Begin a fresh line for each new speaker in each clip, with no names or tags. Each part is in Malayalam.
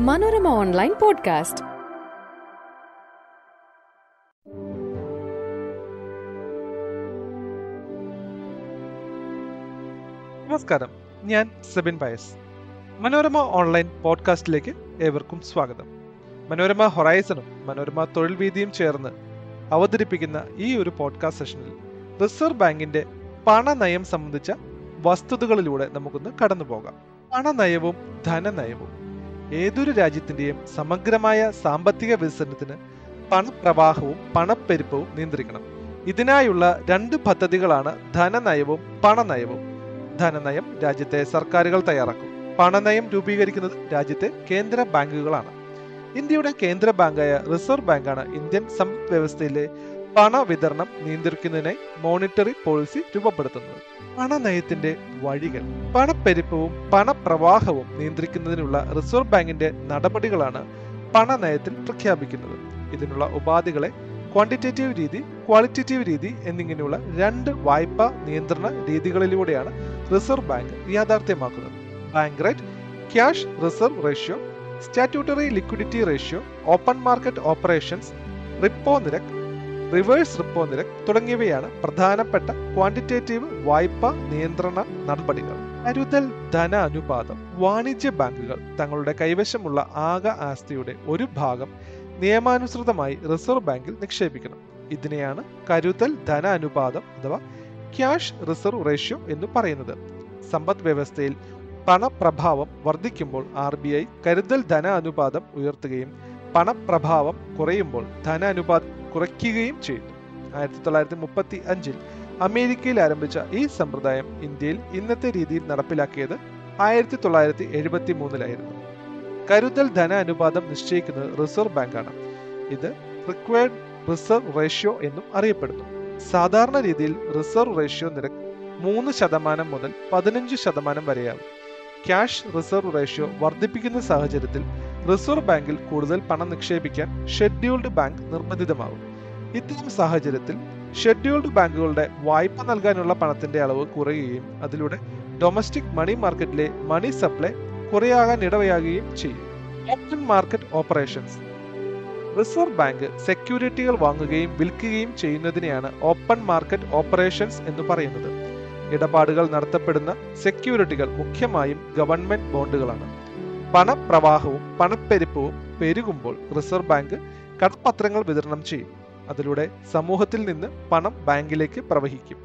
Manorama online podcast.
നമസ്കാരം. ഞാൻ സെബിൻ പയസ്. മനോരമ ഓൺലൈൻ പോഡ്കാസ്റ്റിലേക്ക് ഏവർക്കും സ്വാഗതം. മനോരമ ഹൊറൈസണും മനോരമ തൊഴിൽ വീതിയും ചേർന്ന് അവതരിപ്പിക്കുന്ന ഈ ഒരു പോഡ്കാസ്റ്റ് സെഷനിൽ റിസർവ് ബാങ്കിന്റെ പണനയം സംബന്ധിച്ച വസ്തുതകളിലൂടെ നമുക്കൊന്ന് കടന്നു പോകാം പണനയവും ധനനയവും. ഏതൊരു രാജ്യത്തിന്റെയും സമഗ്രമായ സാമ്പത്തിക വികസനത്തിന് പണപ്രവാഹവും പണപ്പെരുപ്പവും നിയന്ത്രിക്കണം. ഇതിനായുള്ള രണ്ട് പദ്ധതികളാണ് ധനനയവും പണനയവും. ധനനയം രാജ്യത്തെ സർക്കാരുകൾ തയ്യാറാക്കും. പണനയം രൂപീകരിക്കുന്നത് രാജ്യത്തെ കേന്ദ്ര ബാങ്കുകളാണ്. ഇന്ത്യയുടെ കേന്ദ്ര ബാങ്കായ റിസർവ് ബാങ്കാണ് ഇന്ത്യൻ സമ്പദ് വ്യവസ്ഥയിലെ പണവിതരണം നിയന്ത്രിക്കുന്നതിനായി മോണിറ്ററി പോളിസി രൂപപ്പെടുത്തുന്നത്. പണനയത്തിന്റെ വഴികൾ. പണപ്പെരുപ്പവും പണപ്രവാഹവും നിയന്ത്രിക്കുന്നതിനുള്ള റിസർവ് ബാങ്കിന്റെ നടപടികളാണ് പണനയത്തിൽ പ്രഖ്യാപിക്കുന്നത്. ഇതിനുള്ള ഉപാധികളെ ക്വാണ്ടിറ്റേറ്റീവ് രീതി ക്വാളിറ്റേറ്റീവ് രീതി എന്നിങ്ങനെയുള്ള രണ്ട് വായ്പാ നിയന്ത്രണ രീതികളിലൂടെയാണ് reserve bank യാഥാർത്ഥ്യമാക്കുന്നത്. Bank rate cash reserve ratio statutory liquidity ratio open market operations repo നിരക്ക് റിവേഴ്സ് റിപ്പോ നിരക്ക് തുടങ്ങിയവയാണ് പ്രധാനപ്പെട്ട ക്വാണ്ടിറ്റേറ്റീവ് വായ്പാ നിയന്ത്രണ നടപടികൾ. കരുതൽ ധന അനുപാതം വാണിജ്യ ബാങ്കുകൾ തങ്ങളുടെ കൈവശമുള്ള ആകെ ആസ്തിയുടെ ഒരു ഭാഗം നിയമാനുസൃതമായി റിസർവ് ബാങ്കിൽ നിക്ഷേപിക്കണം. ഇതിനെയാണ് കരുതൽ ധന അനുപാതം അഥവാ ക്യാഷ് റിസർവ് റേഷ്യോ എന്ന് പറയുന്നത്. സമ്പദ് വ്യവസ്ഥയിൽ പണപ്രഭാവം വർദ്ധിക്കുമ്പോൾ ആർ ബി ഐ കരുതൽ ധന അനുപാതം ഉയർത്തുകയും പണപ്രഭാവം കുറയുമ്പോൾ ധന അനുപാതം കുറയ്ക്കുകയും ചെയ്തു. ആയിരത്തി തൊള്ളായിരത്തി മുപ്പത്തി അഞ്ചിൽ അമേരിക്കയിൽ ആരംഭിച്ച ഈ സമ്പ്രദായം ഇന്ത്യയിൽ ഇന്നത്തെ രീതിയിൽ നടപ്പിലാക്കിയത് ആയിരത്തി തൊള്ളായിരത്തി എഴുപത്തി മൂന്നിലായിരുന്നു കരുതൽ ധന അനുപാതം നിശ്ചയിക്കുന്നത് റിസർവ് ബാങ്കാണ്. ഇത് റിക്വയർഡ് റിസർവ് റേഷ്യോ എന്നും അറിയപ്പെടുന്നു. സാധാരണ രീതിയിൽ റിസർവ് റേഷ്യോ നിരക്ക് മൂന്ന് ശതമാനം മുതൽ പതിനഞ്ച് ശതമാനം വരെയാകും ക്യാഷ് റിസർവ് റേഷ്യോ വർദ്ധിപ്പിക്കുന്ന സാഹചര്യത്തിൽ റിസർവ് ബാങ്കിൽ കൂടുതൽ പണം നിക്ഷേപിക്കാൻ ഷെഡ്യൂൾഡ് ബാങ്ക് നിർബന്ധിതമാകും. ഇത്തരം സാഹചര്യത്തിൽ ഷെഡ്യൂൾഡ് ബാങ്കുകളുടെ വായ്പ നൽകാനുള്ള പണത്തിന്റെ അളവ് കുറയുകയും അതിലൂടെ ഡൊമസ്റ്റിക് മണി മാർക്കറ്റിലെ മണി സപ്ലൈ കുറയാകാൻ ഇടവയാകുകയും ചെയ്യും. Open market operations. Reserve Bank സെക്യൂരിറ്റികൾ വാങ്ങുകയും വിൽക്കുകയും ചെയ്യുന്നതിനെയാണ് ഓപ്പൺ മാർക്കറ്റ് ഓപ്പറേഷൻസ് എന്ന് പറയുന്നത്. ഇടപാടുകൾ നടത്തപ്പെടുന്ന സെക്യൂരിറ്റികൾ മുഖ്യമായും ഗവൺമെന്റ് ബോണ്ടുകളാണ്. പണപ്രവാഹവും പണപ്പെരുപ്പവും പെരുകുമ്പോൾ റിസർവ് ബാങ്ക് കടപ്പത്രങ്ങൾ വിതരണം ചെയ്യും. അതിലൂടെ സമൂഹത്തിൽ നിന്ന് പണം ബാങ്കിലേക്ക് പ്രവഹിക്കും.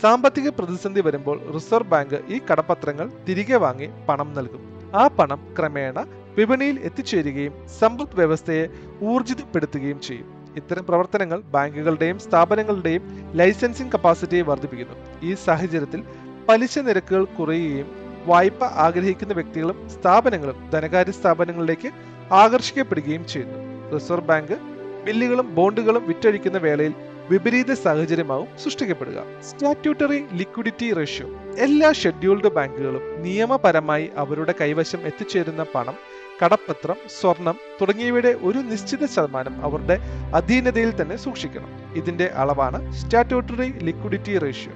സാമ്പത്തിക പ്രതിസന്ധി വരുമ്പോൾ റിസർവ് ബാങ്ക് ഈ കടപ്പത്രങ്ങൾ തിരികെ വാങ്ങി പണം നൽകും. ആ പണം ക്രമേണ വിപണിയിൽ എത്തിച്ചേരുകയും സമ്പദ് വ്യവസ്ഥയെ ഊർജിതപ്പെടുത്തുകയും ചെയ്യും. ഇത്തരം പ്രവർത്തനങ്ങൾ ബാങ്കുകളുടെയും സ്ഥാപനങ്ങളുടെയും ലൈസൻസിംഗ് കപ്പാസിറ്റിയെ വർദ്ധിപ്പിക്കുന്നു. ഈ സാഹചര്യത്തിൽ പലിശ നിരക്കുകൾ കുറയുകയും വായ്പ ആഗ്രഹിക്കുന്ന വ്യക്തികളും സ്ഥാപനങ്ങളും ധനകാര്യ സ്ഥാപനങ്ങളിലേക്ക് ആകർഷിക്കപ്പെടുകയും ചെയ്യുന്നു. റിസർവ് ബാങ്ക് ബില്ലുകളും ബോണ്ടുകളും വിറ്റഴിക്കുന്ന വേളയിൽ വിപരീത സാഹചര്യമാവും സൃഷ്ടിക്കപ്പെടുക. Statutory liquidity ratio. എല്ലാ ഷെഡ്യൂൾഡ് ബാങ്കുകളും നിയമപരമായി അവരുടെ കൈവശം എത്തിച്ചേരുന്ന പണം കടപ്പത്രം സ്വർണം തുടങ്ങിയവയുടെ ഒരു നിശ്ചിത ശതമാനം അവരുടെ അധീനതയിൽ തന്നെ സൂക്ഷിക്കണം. ഇതിന്റെ അളവാണ് സ്റ്റാറ്റ്യൂട്ടറി ലിക്വിഡിറ്റി റേഷ്യോ.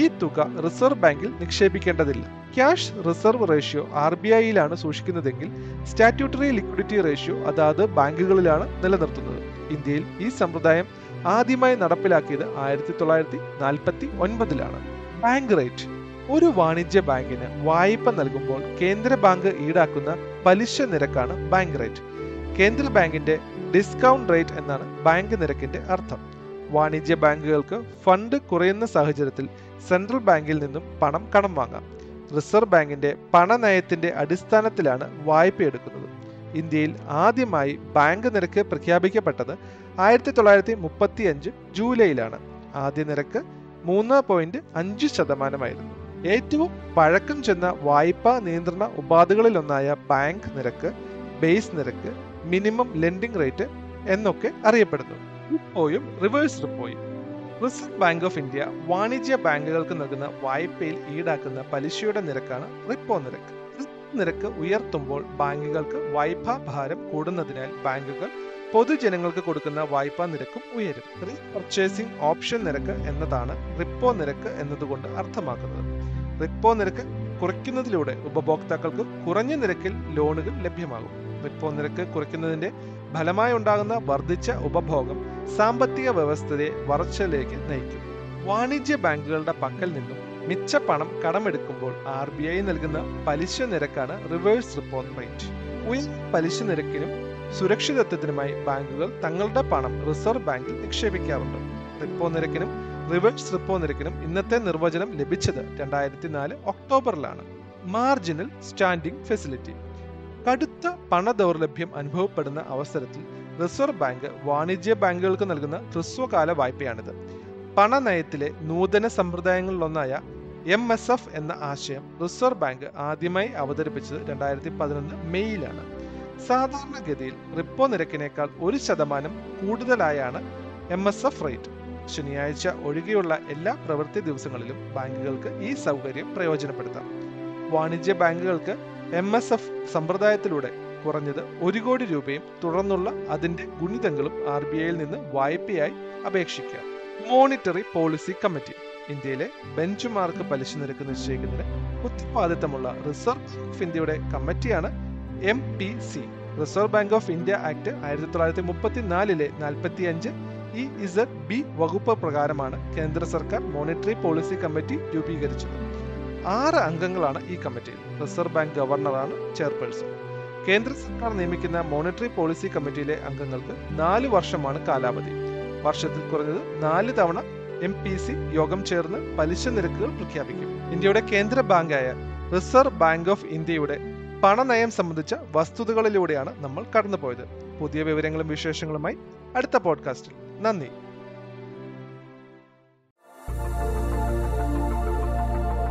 ഈ തുക റിസർവ് ബാങ്കിൽ നിക്ഷേപിക്കേണ്ടതില്ല. Cash reserve ratio R B ഐയിലാണ് സൂക്ഷിക്കുന്നതെങ്കിൽ സ്റ്റാറ്റ്യൂട്ടറി ലിക്വിഡിറ്റി റേഷ്യോ അതാത് ബാങ്കുകളിലാണ് നിലനിർത്തുന്നത്. ഇന്ത്യയിൽ ഈ സമ്പ്രദായം ആദ്യമായി നടപ്പിലാക്കിയത് ആയിരത്തി തൊള്ളായിരത്തി നാൽപ്പത്തി ഒൻപതിലാണ് ബാങ്ക് റേറ്റ്. ഒരു വാണിജ്യ ബാങ്കിന് വായ്പ നൽകുമ്പോൾ കേന്ദ്ര ബാങ്ക് ഈടാക്കുന്ന പലിശ നിരക്കാണ് ബാങ്ക് റേറ്റ്. കേന്ദ്ര ബാങ്കിന്റെ ഡിസ്കൗണ്ട് റേറ്റ് എന്നാണ് ബാങ്ക് നിരക്കിന്റെ അർത്ഥം. വാണിജ്യ ബാങ്കുകൾക്ക് ഫണ്ട് കുറയുന്ന സാഹചര്യത്തിൽ സെൻട്രൽ ബാങ്കിൽ നിന്നും പണം കടം വാങ്ങാം. റിസർവ് ബാങ്കിന്റെ പണനയത്തിന്റെ അടിസ്ഥാനത്തിലാണ് വായ്പ എടുക്കുന്നത്. ഇന്ത്യയിൽ ആദ്യമായി ബാങ്ക് നിരക്ക് പ്രഖ്യാപിക്കപ്പെട്ടത് ആയിരത്തി തൊള്ളായിരത്തി മുപ്പത്തി അഞ്ച് ജൂലൈയിലാണ്. ആദ്യ നിരക്ക് മൂന്ന് പോയിന്റ് അഞ്ച് ശതമാനമായിരുന്നു. ഏറ്റവും പഴക്കം ചെന്ന വായ്പാ നിയന്ത്രണ ഉപാധികളിലൊന്നായ ബാങ്ക് നിരക്ക് ബേസ് നിരക്ക് മിനിമം ലെൻഡിംഗ് റേറ്റ് എന്നൊക്കെ അറിയപ്പെടുന്നു. റിപ്പോയും റിവേഴ്സ് റിപ്പോയും റിസർവ് ബാങ്ക് ഓഫ് ഇന്ത്യ വാണിജ്യ ബാങ്കുകൾക്ക് നൽകുന്ന വായ്പയിൽ ഈടാക്കുന്ന പലിശയുടെ നിരക്കാണ് റിപ്പോ നിരക്ക്. നിരക്ക് ഉയർത്തുമ്പോൾ ബാങ്കുകൾക്ക് വായ്പാ ഭാരം കൂടുന്നതിനാൽ ബാങ്കുകൾ പൊതുജനങ്ങൾക്ക് കൊടുക്കുന്ന വായ്പാ നിരക്കും ഉയരും. റീപർച്ചേസിംഗ് ഓപ്ഷൻ നിരക്ക് എന്നതാണ് റിപ്പോ നിരക്ക് എന്നതുകൊണ്ട് അർത്ഥമാക്കുന്നത്. റിപ്പോ നിരക്ക് കുറയ്ക്കുന്നതിലൂടെ ഉപഭോക്താക്കൾക്ക് കുറഞ്ഞ നിരക്കിൽ ലോണുകൾ ലഭ്യമാകും. റിപ്പോ നിരക്ക് കുറയ്ക്കുന്നതിന്റെ ഫലമായി ഉണ്ടാകുന്ന വർദ്ധിച്ച ഉപഭോഗം സാമ്പത്തിക വ്യവസ്ഥയെ വളർച്ചയിലേക്ക് നയിക്കും. വാണിജ്യ ബാങ്കുകളുടെ പക്കൽ നിന്നും മിച്ച പണം കടമെടുക്കുമ്പോൾ ആർ ബി ഐ നൽകുന്ന പലിശ നിരക്കാണ് റിവേഴ്സ് റിപ്പോ റേറ്റ് ഉയർന്ന പലിശ നിരക്കിനും സുരക്ഷിതത്വത്തിനുമായി ബാങ്കുകൾ തങ്ങളുടെ പണം റിസർവ് ബാങ്കിൽ നിക്ഷേപിക്കാറുണ്ട്. റിപ്പോ നിരക്കിനും റിവേഴ്സ് റിപ്പോ നിരക്കിനും ഇന്നത്തെ നിർവചനം ലഭിച്ചത് രണ്ടായിരത്തി നാല് ഒക്ടോബറിലാണ്. Marginal standing facility. കടുത്ത പണദൗർലഭ്യം അനുഭവപ്പെടുന്ന അവസരത്തിൽ റിസർവ് ബാങ്ക് വാണിജ്യ ബാങ്കുകൾക്ക് നൽകുന്ന ഹ്രസ്വകാല വായ്പയാണിത്. പണനയത്തിലെ നൂതന സമ്പ്രദായങ്ങളിലൊന്നായ എം എസ് എഫ് എന്ന ആശയം റിസർവ് ബാങ്ക് ആദ്യമായി അവതരിപ്പിച്ചത് രണ്ടായിരത്തി പതിനൊന്ന് മെയ്യിലാണ്. സാധാരണഗതിയിൽ റിപ്പോ നിരക്കിനേക്കാൾ ഒരു ശതമാനം കൂടുതലായാണ് എം എസ് എഫ് റേറ്റ് ശനിയാഴ്ച ഒഴികെയുള്ള എല്ലാ പ്രവൃത്തി ദിവസങ്ങളിലും ബാങ്കുകൾക്ക് ഈ സൗകര്യം പ്രയോജനപ്പെടുത്താം. വാണിജ്യ ബാങ്കുകൾക്ക് എം എസ് എഫ് സമ്പ്രദായത്തിലൂടെ കുറഞ്ഞത് ഒരു കോടി രൂപയും തുടർന്നുള്ള അതിന്റെ ഗുണിതങ്ങളും ആർ ബി ഐയിൽ നിന്ന് വായ്പയായി അപേക്ഷിക്കാം. മോണിറ്ററി പോളിസി കമ്മിറ്റി ഇന്ത്യയിലെ ബെഞ്ച് മാർക്ക് പലിശ നിരക്ക് നിശ്ചയിക്കുന്നതിന് ഉത്തരവാദിത്തമുള്ള റിസർവ് ബാങ്ക് ഓഫ് ഇന്ത്യയുടെ കമ്മിറ്റിയാണ് M P C Reserve Bank of India Act ആയിരത്തി തൊള്ളായിരത്തി മുപ്പത്തിനാലിലെ നാൽപ്പത്തി അഞ്ച് ഇ ഇസഡ് ബി വകുപ്പ് പ്രകാരമാണ് കേന്ദ്ര സർക്കാർ മോണിറ്ററി പോളിസി കമ്മിറ്റി രൂപീകരിച്ചത്. ആറ് അംഗങ്ങളാണ് ഈ കമ്മിറ്റിയിൽ. റിസർവ് ബാങ്ക് ഗവർണറാണ് ചെയർപേഴ്സൺ. കേന്ദ്ര സർക്കാർ നിയമിക്കുന്ന മോണിറ്ററി പോളിസി കമ്മിറ്റിയിലെ അംഗങ്ങൾക്ക് നാല് വർഷമാണ് കാലാവധി. വർഷത്തിൽ കുറഞ്ഞത് നാല് തവണ എം പി സി യോഗം ചേർന്ന് പലിശ നിരക്കുകൾ പ്രഖ്യാപിക്കും. ഇന്ത്യയുടെ കേന്ദ്ര ബാങ്കായ റിസർവ് ബാങ്ക് ഓഫ് ഇന്ത്യയുടെ പണനയം സംബന്ധിച്ച വസ്തുതകളിലൂടെയാണ് നമ്മൾ കടന്നുപോയത്. പുതിയ വിവരങ്ങളും വിശേഷങ്ങളുമായി അടുത്ത പോഡ്കാസ്റ്റിൽ. നന്ദി.